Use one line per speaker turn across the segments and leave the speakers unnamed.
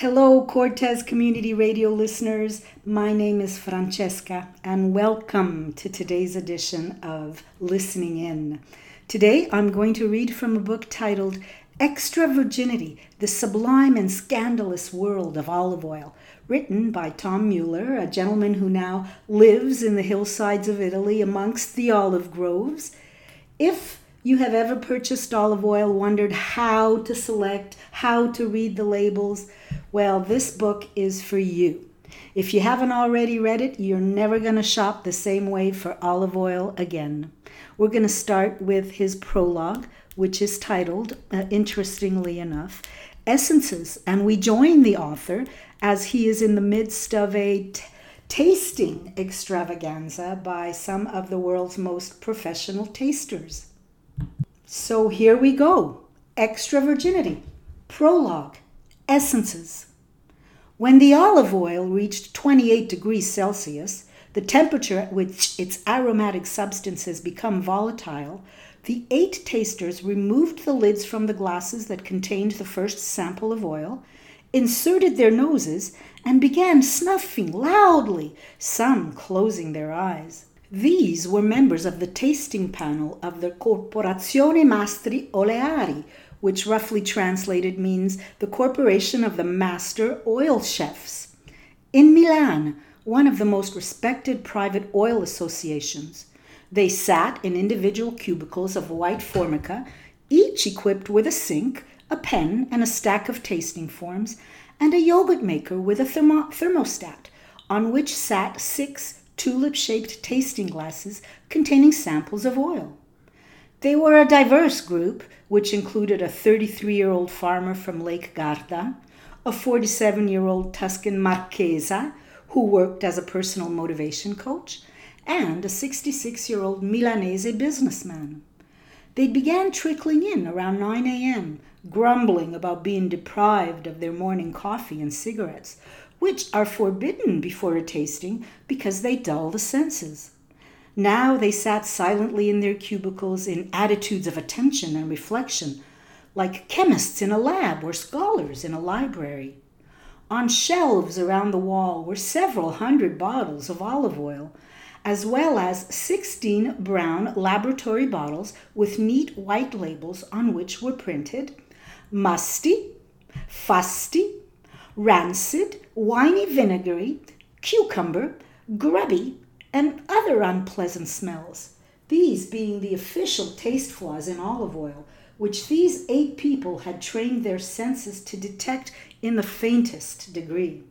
Hello, Cortez Community Radio listeners. My name is Francesca, and welcome to today's edition of Listening In. Today, I'm going to read from a book titled Extra Virginity The Sublime and Scandalous World of Olive Oil, written by Tom Mueller, a gentleman who now lives in the hillsides of Italy amongst the olive groves. If you have ever purchased olive oil, wondered how to select, how to read the labels, well, this book is for you. If you haven't already read it, you're never going to shop the same way for olive oil again. We're going to start with his prologue, which is titled, uh, interestingly enough, Essences. And we join the author as he is in the midst of a t- tasting extravaganza by some of the world's most professional tasters. So here we go Extra Virginity, Prologue, Essences. When the olive oil reached 28 degrees Celsius, the temperature at which its aromatic substances become volatile, the eight tasters removed the lids from the glasses that contained the first sample of oil, inserted their noses, and began snuffing loudly, some closing their eyes. These were members of the tasting panel of the Corporazione Mastri Oleari, which roughly translated means the Corporation of the Master Oil Chefs. In Milan, one of the most respected private oil associations, they sat in individual cubicles of white formica, each equipped with a sink, a pen, and a stack of tasting forms, and a yogurt maker with a thermo- thermostat, on which sat six tulip shaped tasting glasses containing samples of oil. They were a diverse group, which included a 33 year old farmer from Lake Garda, a 47 year old Tuscan Marchesa who worked as a personal motivation coach, and a 66 year old Milanese businessman. They began trickling in around 9 a.m., grumbling about being deprived of their morning coffee and cigarettes, which are forbidden before a tasting because they dull the senses. Now they sat silently in their cubicles in attitudes of attention and reflection, like chemists in a lab or scholars in a library. On shelves around the wall were several hundred bottles of olive oil, as well as 16 brown laboratory bottles with neat white labels on which were printed musty, fusty, rancid, winey vinegary, cucumber, grubby, and other unpleasant smells, these being the official taste flaws in olive oil, which these eight people had trained their senses to detect in the faintest degree.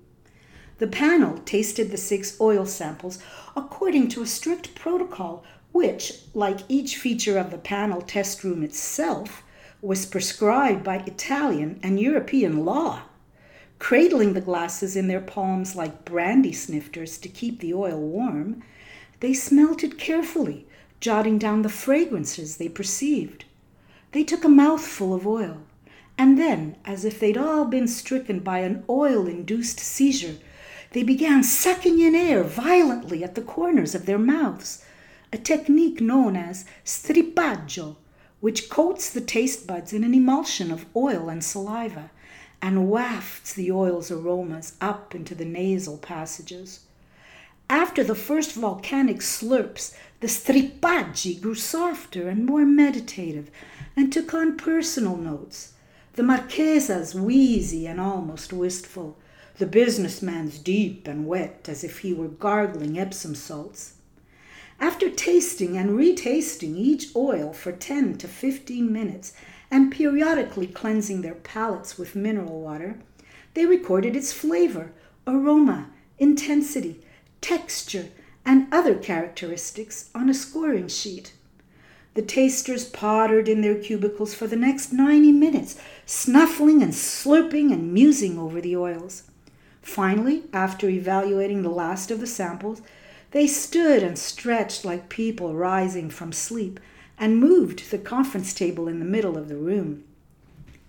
The panel tasted the six oil samples according to a strict protocol, which, like each feature of the panel test room itself, was prescribed by Italian and European law. Cradling the glasses in their palms like brandy snifters to keep the oil warm, they smelt it carefully, jotting down the fragrances they perceived. They took a mouthful of oil, and then, as if they'd all been stricken by an oil induced seizure, they began sucking in air violently at the corners of their mouths, a technique known as strippaggio, which coats the taste buds in an emulsion of oil and saliva and wafts the oil's aromas up into the nasal passages. After the first volcanic slurps, the strippaggi grew softer and more meditative and took on personal notes. The Marchesa's wheezy and almost wistful, the businessman's deep and wet as if he were gargling Epsom salts. After tasting and retasting each oil for 10 to 15 minutes and periodically cleansing their palates with mineral water, they recorded its flavor, aroma, intensity, texture, and other characteristics on a scoring sheet. The tasters pottered in their cubicles for the next 90 minutes, snuffling and slurping and musing over the oils. Finally, after evaluating the last of the samples, they stood and stretched like people rising from sleep and moved the conference table in the middle of the room.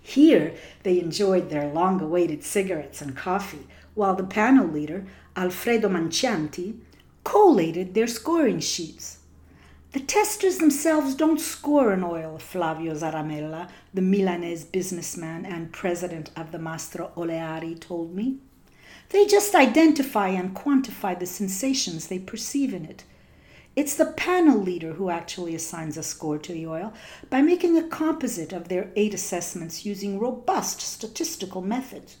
Here they enjoyed their long awaited cigarettes and coffee, while the panel leader, Alfredo Mancianti, collated their scoring sheets. The testers themselves don't score an oil, Flavio Zaramella, the Milanese businessman and president of the Mastro Oleari, told me. They just identify and quantify the sensations they perceive in it. It's the panel leader who actually assigns a score to the oil by making a composite of their eight assessments using robust statistical methods.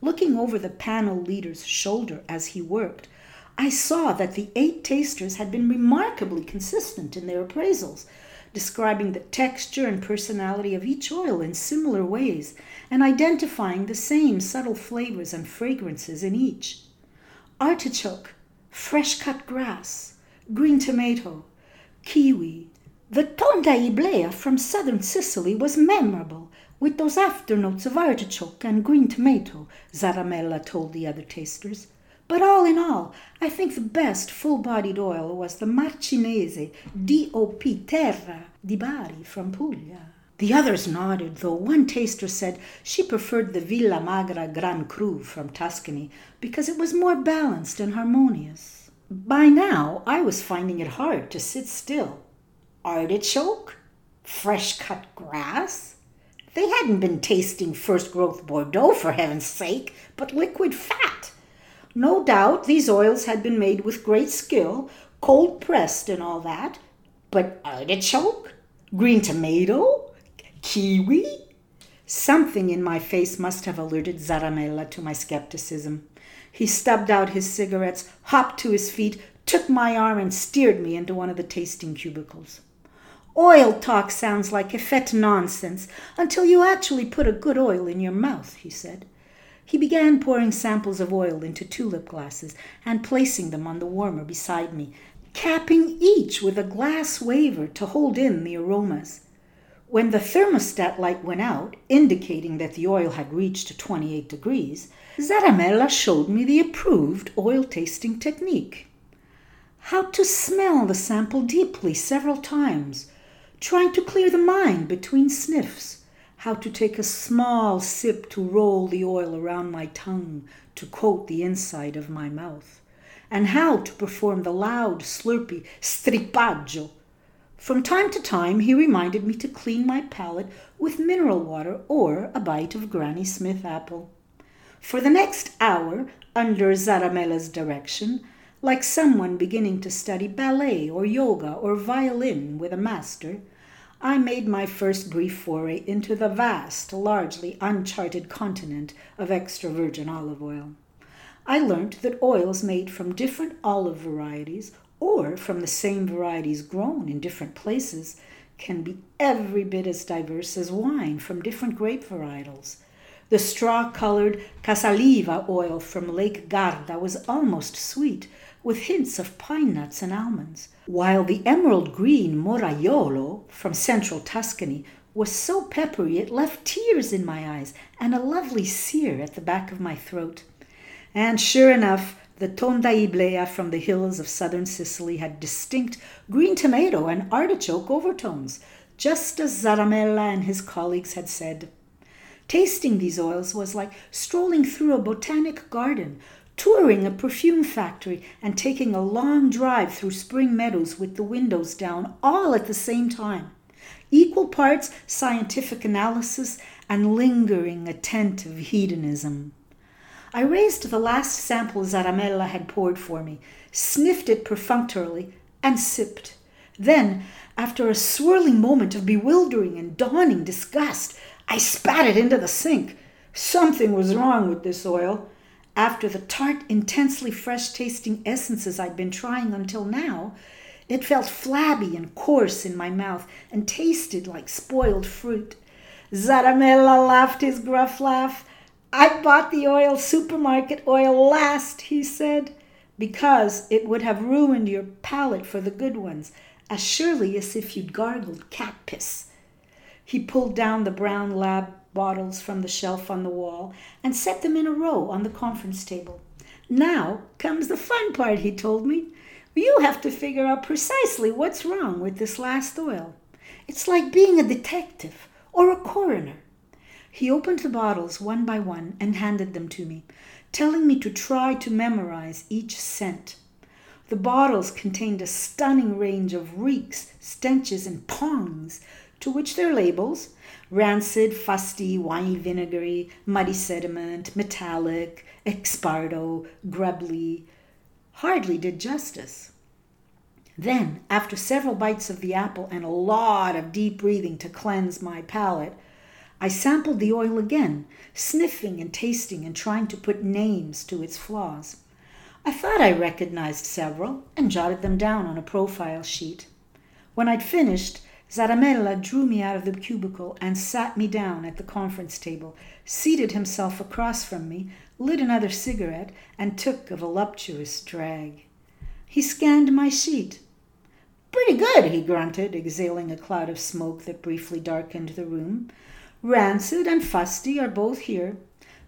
Looking over the panel leader's shoulder as he worked, I saw that the eight tasters had been remarkably consistent in their appraisals, describing the texture and personality of each oil in similar ways and identifying the same subtle flavors and fragrances in each. Artichoke, fresh cut grass, green tomato, kiwi. The tonda iblea from southern Sicily was memorable, with those afternotes of artichoke and green tomato, Zaramella told the other tasters. But all in all, I think the best full bodied oil was the Marcinese DOP Terra di Bari from Puglia. The others nodded, though one taster said she preferred the Villa Magra Gran Cru from Tuscany because it was more balanced and harmonious. By now, I was finding it hard to sit still. Artichoke? Fresh cut grass? They hadn't been tasting first growth Bordeaux, for heaven's sake, but liquid fat. No doubt these oils had been made with great skill, cold pressed and all that. But artichoke? Green tomato? Kiwi? Something in my face must have alerted Zaramella to my skepticism. He stubbed out his cigarettes, hopped to his feet, took my arm, and steered me into one of the tasting cubicles. Oil talk sounds like effete nonsense until you actually put a good oil in your mouth, he said. He began pouring samples of oil into tulip glasses and placing them on the warmer beside me, capping each with a glass waver to hold in the aromas. When the thermostat light went out, indicating that the oil had reached 28 degrees, Zaramella showed me the approved oil tasting technique. How to smell the sample deeply several times, trying to clear the mind between sniffs. How to take a small sip to roll the oil around my tongue to coat the inside of my mouth. And how to perform the loud, slurpy strippaggio. From time to time, he reminded me to clean my palate with mineral water or a bite of Granny Smith apple. For the next hour, under Zaramella's direction, like someone beginning to study ballet or yoga or violin with a master, I made my first brief foray into the vast, largely uncharted continent of extra virgin olive oil. I learnt that oils made from different olive varieties or from the same varieties grown in different places can be every bit as diverse as wine from different grape varietals the straw colored casaliva oil from Lake Garda was almost sweet, with hints of pine nuts and almonds, while the emerald green moraiolo from central Tuscany was so peppery it left tears in my eyes and a lovely sear at the back of my throat. And sure enough, the tonda iblea from the hills of southern Sicily had distinct green tomato and artichoke overtones, just as Zaramella and his colleagues had said. Tasting these oils was like strolling through a botanic garden, touring a perfume factory, and taking a long drive through spring meadows with the windows down all at the same time. Equal parts scientific analysis and lingering attentive hedonism. I raised the last sample Zaramella had poured for me, sniffed it perfunctorily, and sipped. Then, after a swirling moment of bewildering and dawning disgust, I spat it into the sink. Something was wrong with this oil. After the tart, intensely fresh tasting essences I'd been trying until now, it felt flabby and coarse in my mouth and tasted like spoiled fruit. Zaramella laughed his gruff laugh. I bought the oil supermarket oil last, he said, because it would have ruined your palate for the good ones, as surely as if you'd gargled cat piss. He pulled down the brown lab bottles from the shelf on the wall and set them in a row on the conference table. Now comes the fun part, he told me. You have to figure out precisely what's wrong with this last oil. It's like being a detective or a coroner. He opened the bottles one by one and handed them to me, telling me to try to memorize each scent. The bottles contained a stunning range of reeks, stenches, and pongs, to which their labels rancid, fusty, winey, vinegary, muddy sediment, metallic, esparto, grubbly hardly did justice. Then, after several bites of the apple and a lot of deep breathing to cleanse my palate, I sampled the oil again, sniffing and tasting and trying to put names to its flaws. I thought I recognized several and jotted them down on a profile sheet. When I'd finished, Zaramella drew me out of the cubicle and sat me down at the conference table, seated himself across from me, lit another cigarette, and took a voluptuous drag. He scanned my sheet. Pretty good, he grunted, exhaling a cloud of smoke that briefly darkened the room. Rancid and fusty are both here,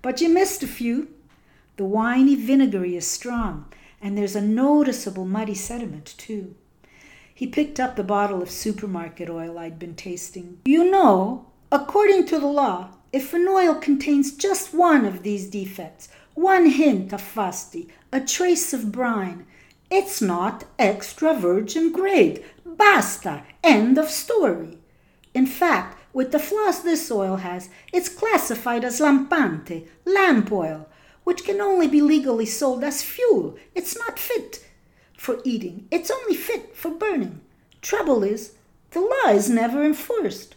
but you missed a few. The winey vinegary is strong, and there's a noticeable muddy sediment, too. He picked up the bottle of supermarket oil I'd been tasting. You know, according to the law, if an oil contains just one of these defects, one hint of fusty, a trace of brine, it's not extra virgin grade. Basta. End of story. In fact, with the flaws this oil has, it's classified as lampante, lamp oil, which can only be legally sold as fuel. It's not fit for eating, it's only fit for burning. Trouble is, the law is never enforced.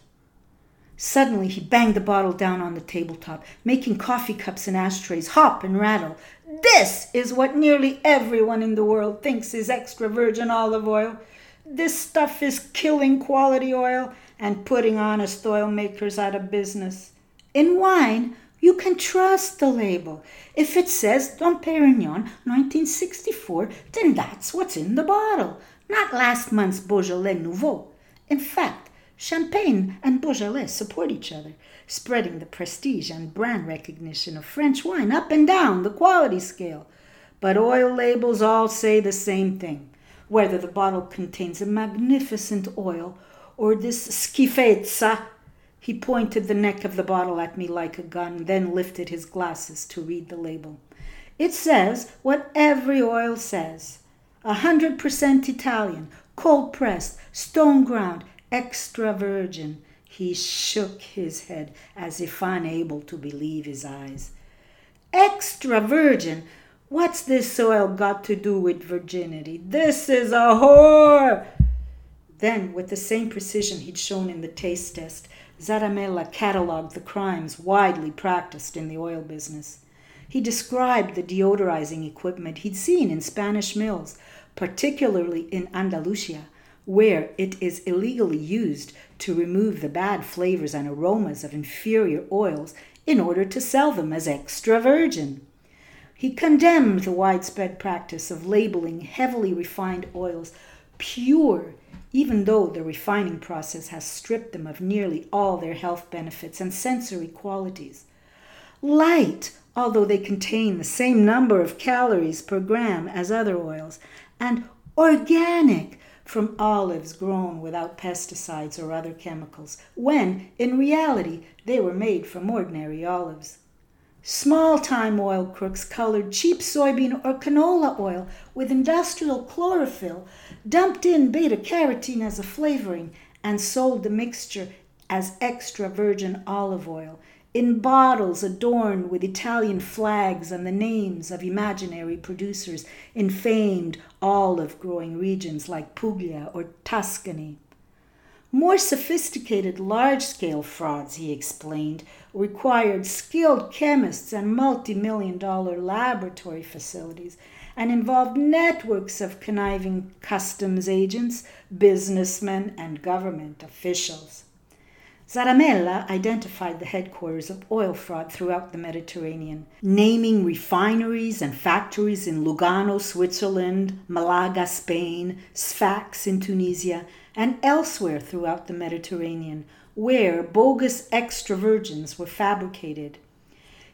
Suddenly, he banged the bottle down on the tabletop, making coffee cups and ashtrays hop and rattle. This is what nearly everyone in the world thinks is extra virgin olive oil. This stuff is killing quality oil and putting honest oil makers out of business. In wine, you can trust the label. If it says Dom Perignon 1964, then that's what's in the bottle, not last month's Beaujolais Nouveau. In fact, Champagne and Beaujolais support each other, spreading the prestige and brand recognition of French wine up and down the quality scale. But oil labels all say the same thing whether the bottle contains a magnificent oil or this schifezza. He pointed the neck of the bottle at me like a gun, then lifted his glasses to read the label. It says what every oil says a hundred percent Italian, cold pressed, stone ground, extra virgin. He shook his head as if unable to believe his eyes. Extra virgin? What's this oil got to do with virginity? This is a whore! Then, with the same precision he'd shown in the taste test, Zaramella catalogued the crimes widely practiced in the oil business. He described the deodorizing equipment he'd seen in Spanish mills, particularly in Andalusia, where it is illegally used to remove the bad flavors and aromas of inferior oils in order to sell them as extra virgin. He condemned the widespread practice of labeling heavily refined oils pure even though the refining process has stripped them of nearly all their health benefits and sensory qualities. Light, although they contain the same number of calories per gram as other oils, and organic from olives grown without pesticides or other chemicals, when in reality they were made from ordinary olives. Small time oil crooks colored cheap soybean or canola oil with industrial chlorophyll, dumped in beta carotene as a flavoring, and sold the mixture as extra virgin olive oil in bottles adorned with Italian flags and the names of imaginary producers in famed olive growing regions like Puglia or Tuscany. More sophisticated large scale frauds, he explained, required skilled chemists and multi million dollar laboratory facilities and involved networks of conniving customs agents, businessmen, and government officials. Zaramella identified the headquarters of oil fraud throughout the Mediterranean, naming refineries and factories in Lugano, Switzerland, Malaga, Spain, Sfax in Tunisia, and elsewhere throughout the Mediterranean, where bogus extra virgins were fabricated.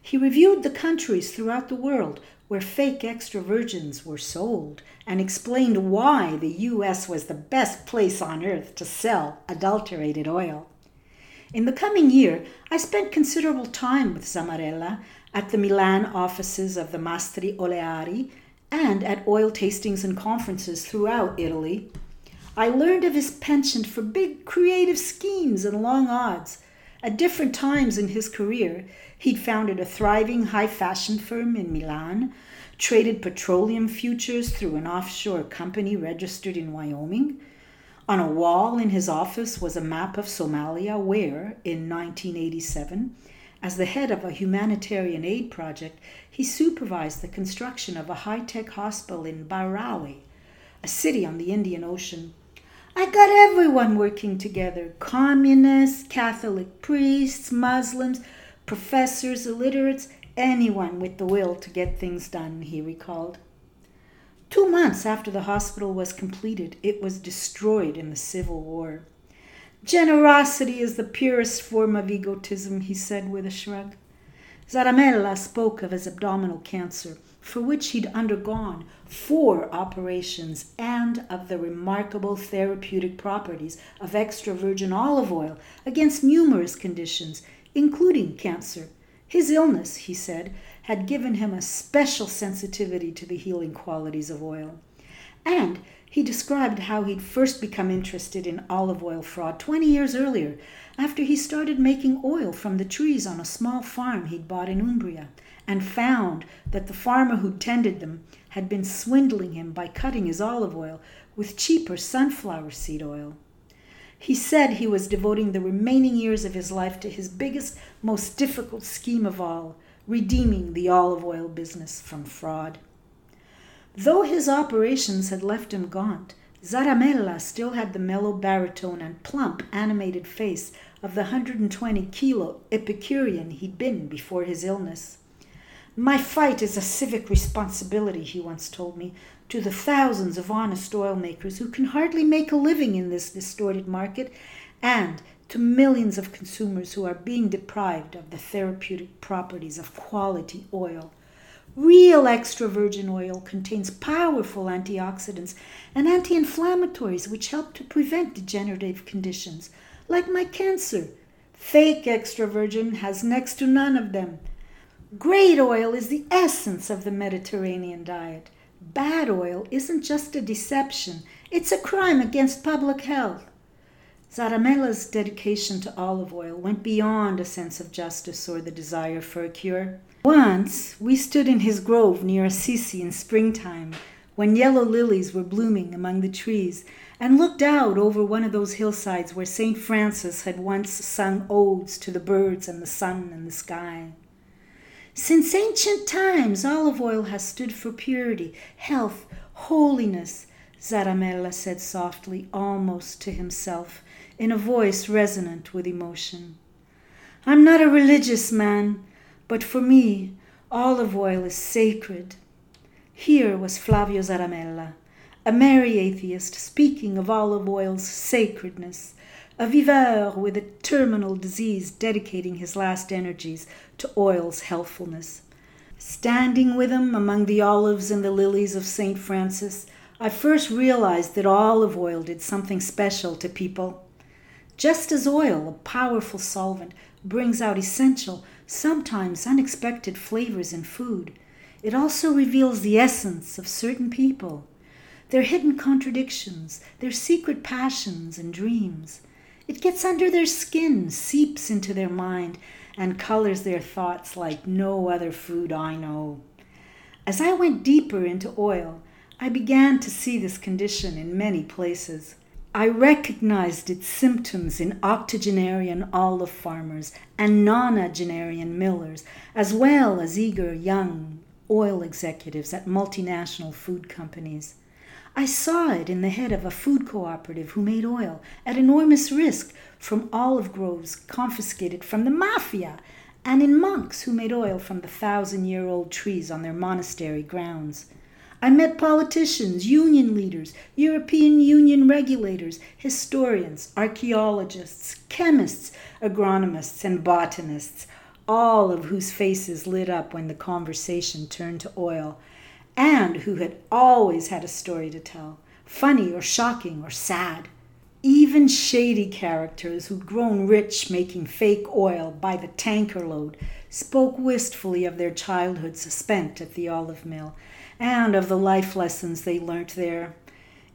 He reviewed the countries throughout the world where fake extra virgins were sold and explained why the U.S. was the best place on earth to sell adulterated oil. In the coming year, I spent considerable time with Zaramella at the Milan offices of the Mastri Oleari and at oil tastings and conferences throughout Italy. I learned of his penchant for big creative schemes and long odds. At different times in his career, he'd founded a thriving high fashion firm in Milan, traded petroleum futures through an offshore company registered in Wyoming. On a wall in his office was a map of Somalia, where, in 1987, as the head of a humanitarian aid project, he supervised the construction of a high tech hospital in Barawe, a city on the Indian Ocean. I got everyone working together communists, Catholic priests, Muslims, professors, illiterates, anyone with the will to get things done, he recalled. Two months after the hospital was completed, it was destroyed in the Civil War. Generosity is the purest form of egotism, he said with a shrug. Zaramella spoke of his abdominal cancer, for which he'd undergone four operations, and of the remarkable therapeutic properties of extra virgin olive oil against numerous conditions, including cancer. His illness, he said, had given him a special sensitivity to the healing qualities of oil. And he described how he'd first become interested in olive oil fraud 20 years earlier, after he started making oil from the trees on a small farm he'd bought in Umbria, and found that the farmer who tended them had been swindling him by cutting his olive oil with cheaper sunflower seed oil. He said he was devoting the remaining years of his life to his biggest, most difficult scheme of all redeeming the olive oil business from fraud. Though his operations had left him gaunt, Zaramella still had the mellow baritone and plump, animated face of the 120 kilo Epicurean he'd been before his illness. My fight is a civic responsibility, he once told me, to the thousands of honest oil makers who can hardly make a living in this distorted market, and to millions of consumers who are being deprived of the therapeutic properties of quality oil. Real extra virgin oil contains powerful antioxidants and anti inflammatories which help to prevent degenerative conditions, like my cancer. Fake extra virgin has next to none of them. Great oil is the essence of the Mediterranean diet. Bad oil isn't just a deception, it's a crime against public health. Zaramella's dedication to olive oil went beyond a sense of justice or the desire for a cure. Once we stood in his grove near Assisi in springtime, when yellow lilies were blooming among the trees, and looked out over one of those hillsides where St. Francis had once sung odes to the birds and the sun and the sky. Since ancient times, olive oil has stood for purity, health, holiness, Zaramella said softly, almost to himself, in a voice resonant with emotion. I'm not a religious man, but for me, olive oil is sacred. Here was Flavio Zaramella, a merry atheist speaking of olive oil's sacredness, a viveur with a terminal disease dedicating his last energies to oil's healthfulness. Standing with him among the olives and the lilies of St. Francis, I first realized that olive oil did something special to people. Just as oil, a powerful solvent, brings out essential, sometimes unexpected flavors in food, it also reveals the essence of certain people, their hidden contradictions, their secret passions and dreams. It gets under their skin, seeps into their mind, and colors their thoughts like no other food I know. As I went deeper into oil, I began to see this condition in many places. I recognized its symptoms in octogenarian olive farmers and nonagenarian millers, as well as eager young oil executives at multinational food companies. I saw it in the head of a food cooperative who made oil at enormous risk from olive groves confiscated from the mafia, and in monks who made oil from the thousand year old trees on their monastery grounds. I met politicians, union leaders, European Union regulators, historians, archaeologists, chemists, agronomists, and botanists, all of whose faces lit up when the conversation turned to oil, and who had always had a story to tell, funny or shocking or sad. Even shady characters who'd grown rich making fake oil by the tanker load spoke wistfully of their childhoods spent at the olive mill and of the life lessons they learnt there.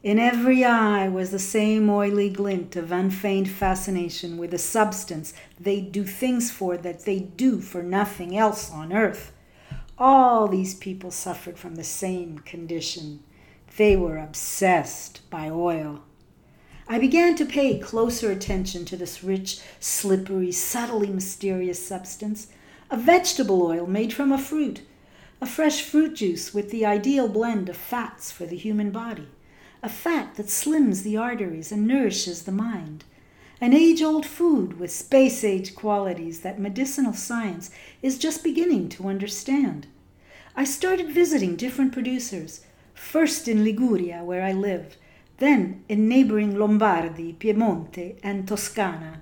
In every eye was the same oily glint of unfeigned fascination with the substance they'd do things for that they'd do for nothing else on earth. All these people suffered from the same condition. They were obsessed by oil. I began to pay closer attention to this rich, slippery, subtly mysterious substance, a vegetable oil made from a fruit, a fresh fruit juice with the ideal blend of fats for the human body, a fat that slims the arteries and nourishes the mind, an age old food with space age qualities that medicinal science is just beginning to understand. I started visiting different producers, first in Liguria, where I live then in neighboring Lombardy, Piemonte, and Toscana.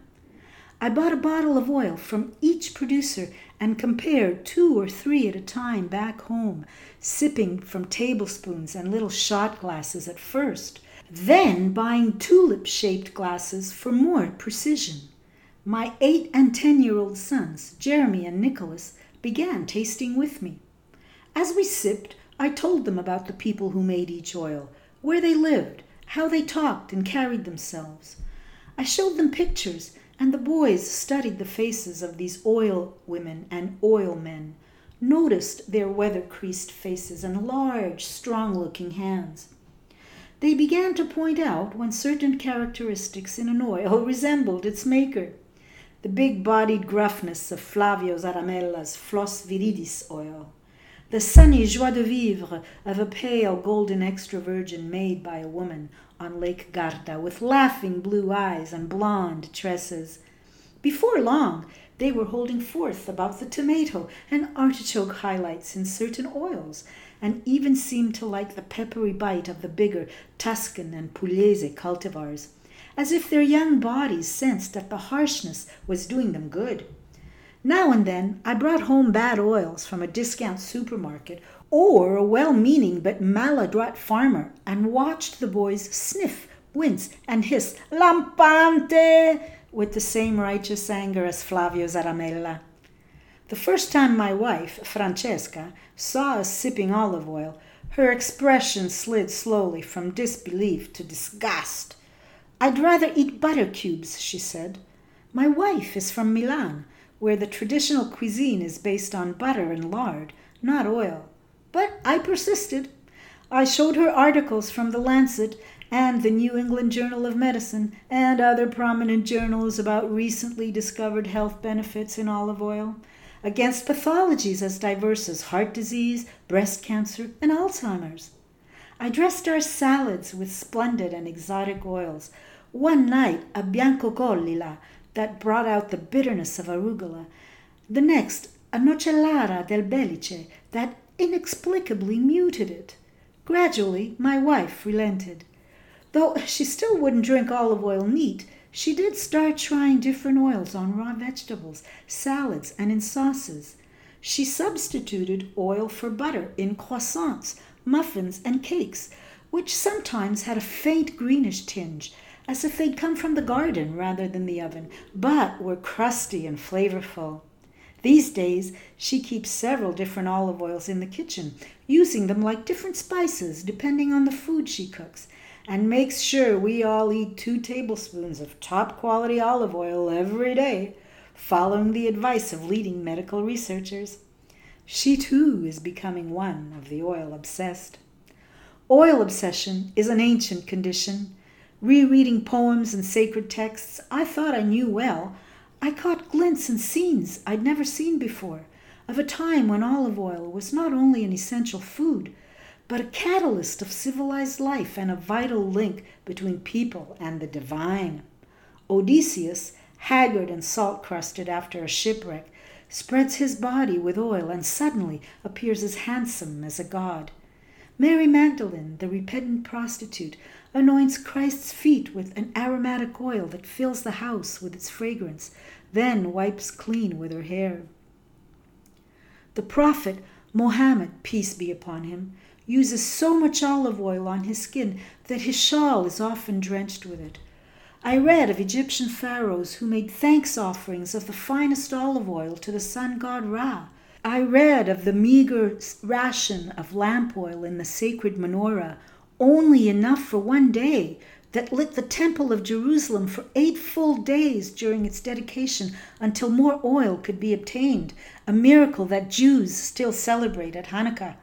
I bought a bottle of oil from each producer and compared two or three at a time back home, sipping from tablespoons and little shot glasses at first, then buying tulip shaped glasses for more precision. My eight and ten year old sons, Jeremy and Nicholas, began tasting with me. As we sipped, I told them about the people who made each oil, where they lived, how they talked and carried themselves. I showed them pictures, and the boys studied the faces of these oil women and oil men, noticed their weather creased faces and large, strong looking hands. They began to point out when certain characteristics in an oil resembled its maker. The big bodied gruffness of Flavio Zaramella's Flos Viridis oil, the sunny joie de vivre of a pale golden extra virgin made by a woman on Lake Garda with laughing blue eyes and blonde tresses. Before long, they were holding forth about the tomato and artichoke highlights in certain oils, and even seemed to like the peppery bite of the bigger Tuscan and Pugliese cultivars, as if their young bodies sensed that the harshness was doing them good. Now and then I brought home bad oils from a discount supermarket or a well meaning but maladroit farmer and watched the boys sniff, wince, and hiss Lampante with the same righteous anger as Flavio Zaramella. The first time my wife, Francesca, saw us sipping olive oil, her expression slid slowly from disbelief to disgust. I'd rather eat butter cubes, she said. My wife is from Milan where the traditional cuisine is based on butter and lard, not oil. But I persisted. I showed her articles from The Lancet and the New England Journal of Medicine and other prominent journals about recently discovered health benefits in olive oil against pathologies as diverse as heart disease, breast cancer, and Alzheimer's. I dressed our salads with splendid and exotic oils. One night, a biancolilla, that brought out the bitterness of arugula. The next, a nocellara del Belice that inexplicably muted it. Gradually, my wife relented. Though she still wouldn't drink olive oil neat, she did start trying different oils on raw vegetables, salads, and in sauces. She substituted oil for butter in croissants, muffins, and cakes, which sometimes had a faint greenish tinge as if they'd come from the garden rather than the oven, but were crusty and flavorful. These days, she keeps several different olive oils in the kitchen, using them like different spices depending on the food she cooks, and makes sure we all eat two tablespoons of top quality olive oil every day, following the advice of leading medical researchers. She too is becoming one of the oil obsessed. Oil obsession is an ancient condition Rereading poems and sacred texts I thought I knew well, I caught glints and scenes I'd never seen before of a time when olive oil was not only an essential food, but a catalyst of civilized life and a vital link between people and the divine. Odysseus, haggard and salt crusted after a shipwreck, spreads his body with oil and suddenly appears as handsome as a god. Mary Magdalene, the repentant prostitute, anoints Christ's feet with an aromatic oil that fills the house with its fragrance, then wipes clean with her hair. The prophet Mohammed, peace be upon him, uses so much olive oil on his skin that his shawl is often drenched with it. I read of Egyptian pharaohs who made thanks offerings of the finest olive oil to the sun god Ra. I read of the meager ration of lamp oil in the sacred menorah, only enough for one day, that lit the Temple of Jerusalem for eight full days during its dedication until more oil could be obtained, a miracle that Jews still celebrate at Hanukkah.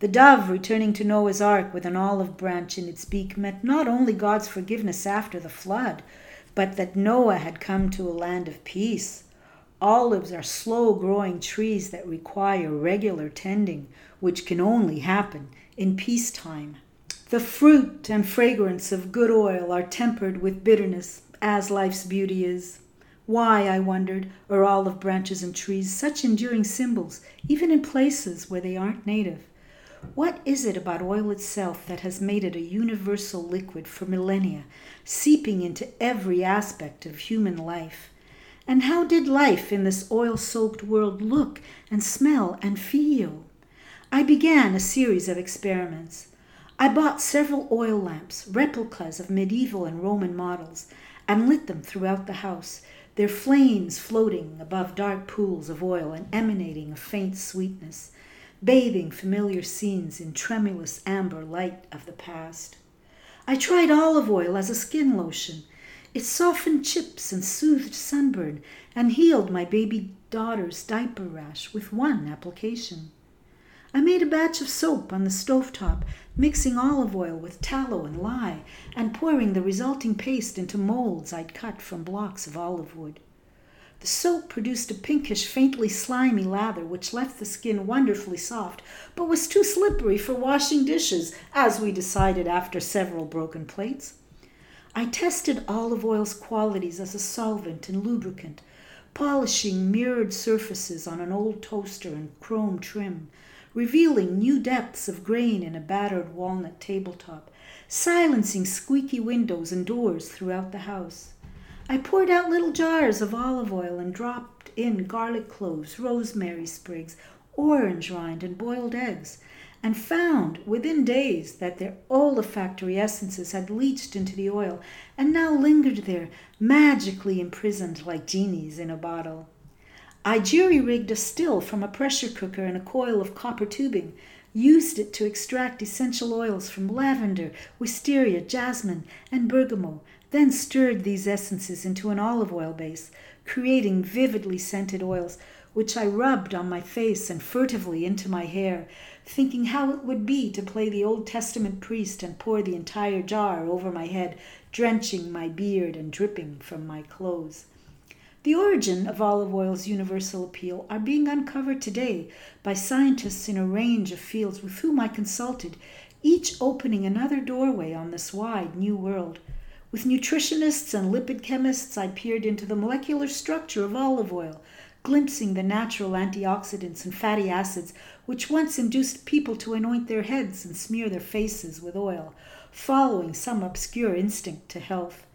The dove returning to Noah's ark with an olive branch in its beak meant not only God's forgiveness after the flood, but that Noah had come to a land of peace. Olives are slow growing trees that require regular tending, which can only happen in peacetime. The fruit and fragrance of good oil are tempered with bitterness, as life's beauty is. Why, I wondered, are olive branches and trees such enduring symbols, even in places where they aren't native? What is it about oil itself that has made it a universal liquid for millennia, seeping into every aspect of human life? And how did life in this oil soaked world look and smell and feel? I began a series of experiments. I bought several oil lamps, replicas of medieval and Roman models, and lit them throughout the house, their flames floating above dark pools of oil and emanating a faint sweetness, bathing familiar scenes in tremulous amber light of the past. I tried olive oil as a skin lotion. It softened chips and soothed sunburn and healed my baby daughter's diaper rash with one application. I made a batch of soap on the stove top, mixing olive oil with tallow and lye, and pouring the resulting paste into molds I'd cut from blocks of olive wood. The soap produced a pinkish, faintly slimy lather which left the skin wonderfully soft, but was too slippery for washing dishes, as we decided after several broken plates. I tested olive oil's qualities as a solvent and lubricant, polishing mirrored surfaces on an old toaster and chrome trim, revealing new depths of grain in a battered walnut tabletop, silencing squeaky windows and doors throughout the house. I poured out little jars of olive oil and dropped in garlic cloves, rosemary sprigs, orange rind, and boiled eggs, and found within days that their olfactory essences had leached into the oil and now lingered there, magically imprisoned like genies in a bottle. I jury rigged a still from a pressure cooker and a coil of copper tubing, used it to extract essential oils from lavender, wisteria, jasmine, and bergamot, then stirred these essences into an olive oil base, creating vividly scented oils, which I rubbed on my face and furtively into my hair, thinking how it would be to play the Old Testament priest and pour the entire jar over my head, drenching my beard and dripping from my clothes. The origin of olive oil's universal appeal are being uncovered today by scientists in a range of fields with whom I consulted, each opening another doorway on this wide new world. With nutritionists and lipid chemists, I peered into the molecular structure of olive oil, glimpsing the natural antioxidants and fatty acids which once induced people to anoint their heads and smear their faces with oil, following some obscure instinct to health.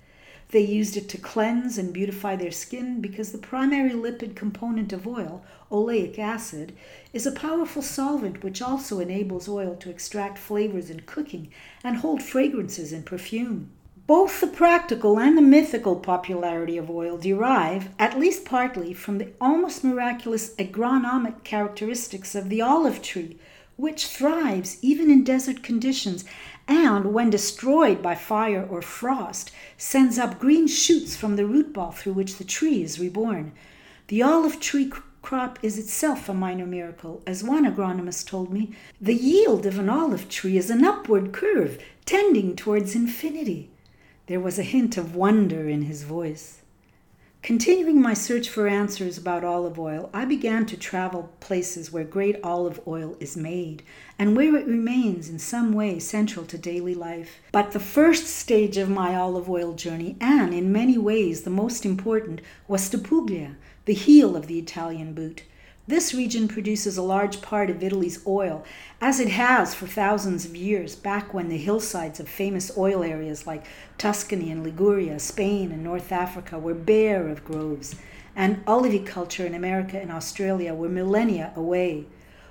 They used it to cleanse and beautify their skin because the primary lipid component of oil, oleic acid, is a powerful solvent which also enables oil to extract flavors in cooking and hold fragrances in perfume. Both the practical and the mythical popularity of oil derive, at least partly, from the almost miraculous agronomic characteristics of the olive tree, which thrives even in desert conditions and, when destroyed by fire or frost, sends up green shoots from the root ball through which the tree is reborn. The olive tree crop is itself a minor miracle. As one agronomist told me, the yield of an olive tree is an upward curve tending towards infinity. There was a hint of wonder in his voice. Continuing my search for answers about olive oil, I began to travel places where great olive oil is made and where it remains in some way central to daily life. But the first stage of my olive oil journey, and in many ways the most important, was to Puglia, the heel of the Italian boot. This region produces a large part of Italy's oil, as it has for thousands of years, back when the hillsides of famous oil areas like Tuscany and Liguria, Spain and North Africa were bare of groves, and oliviculture in America and Australia were millennia away.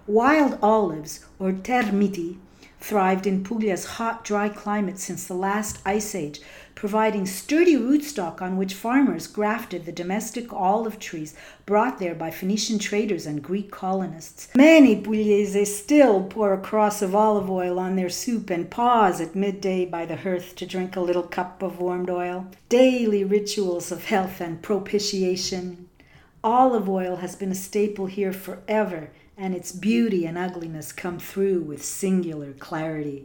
Wild olives, or termiti, thrived in Puglia's hot, dry climate since the last ice age, providing sturdy rootstock on which farmers grafted the domestic olive trees brought there by Phoenician traders and Greek colonists. Many Pugliese still pour a cross of olive oil on their soup and pause at midday by the hearth to drink a little cup of warmed oil. Daily rituals of health and propitiation. Olive oil has been a staple here forever, and its beauty and ugliness come through with singular clarity.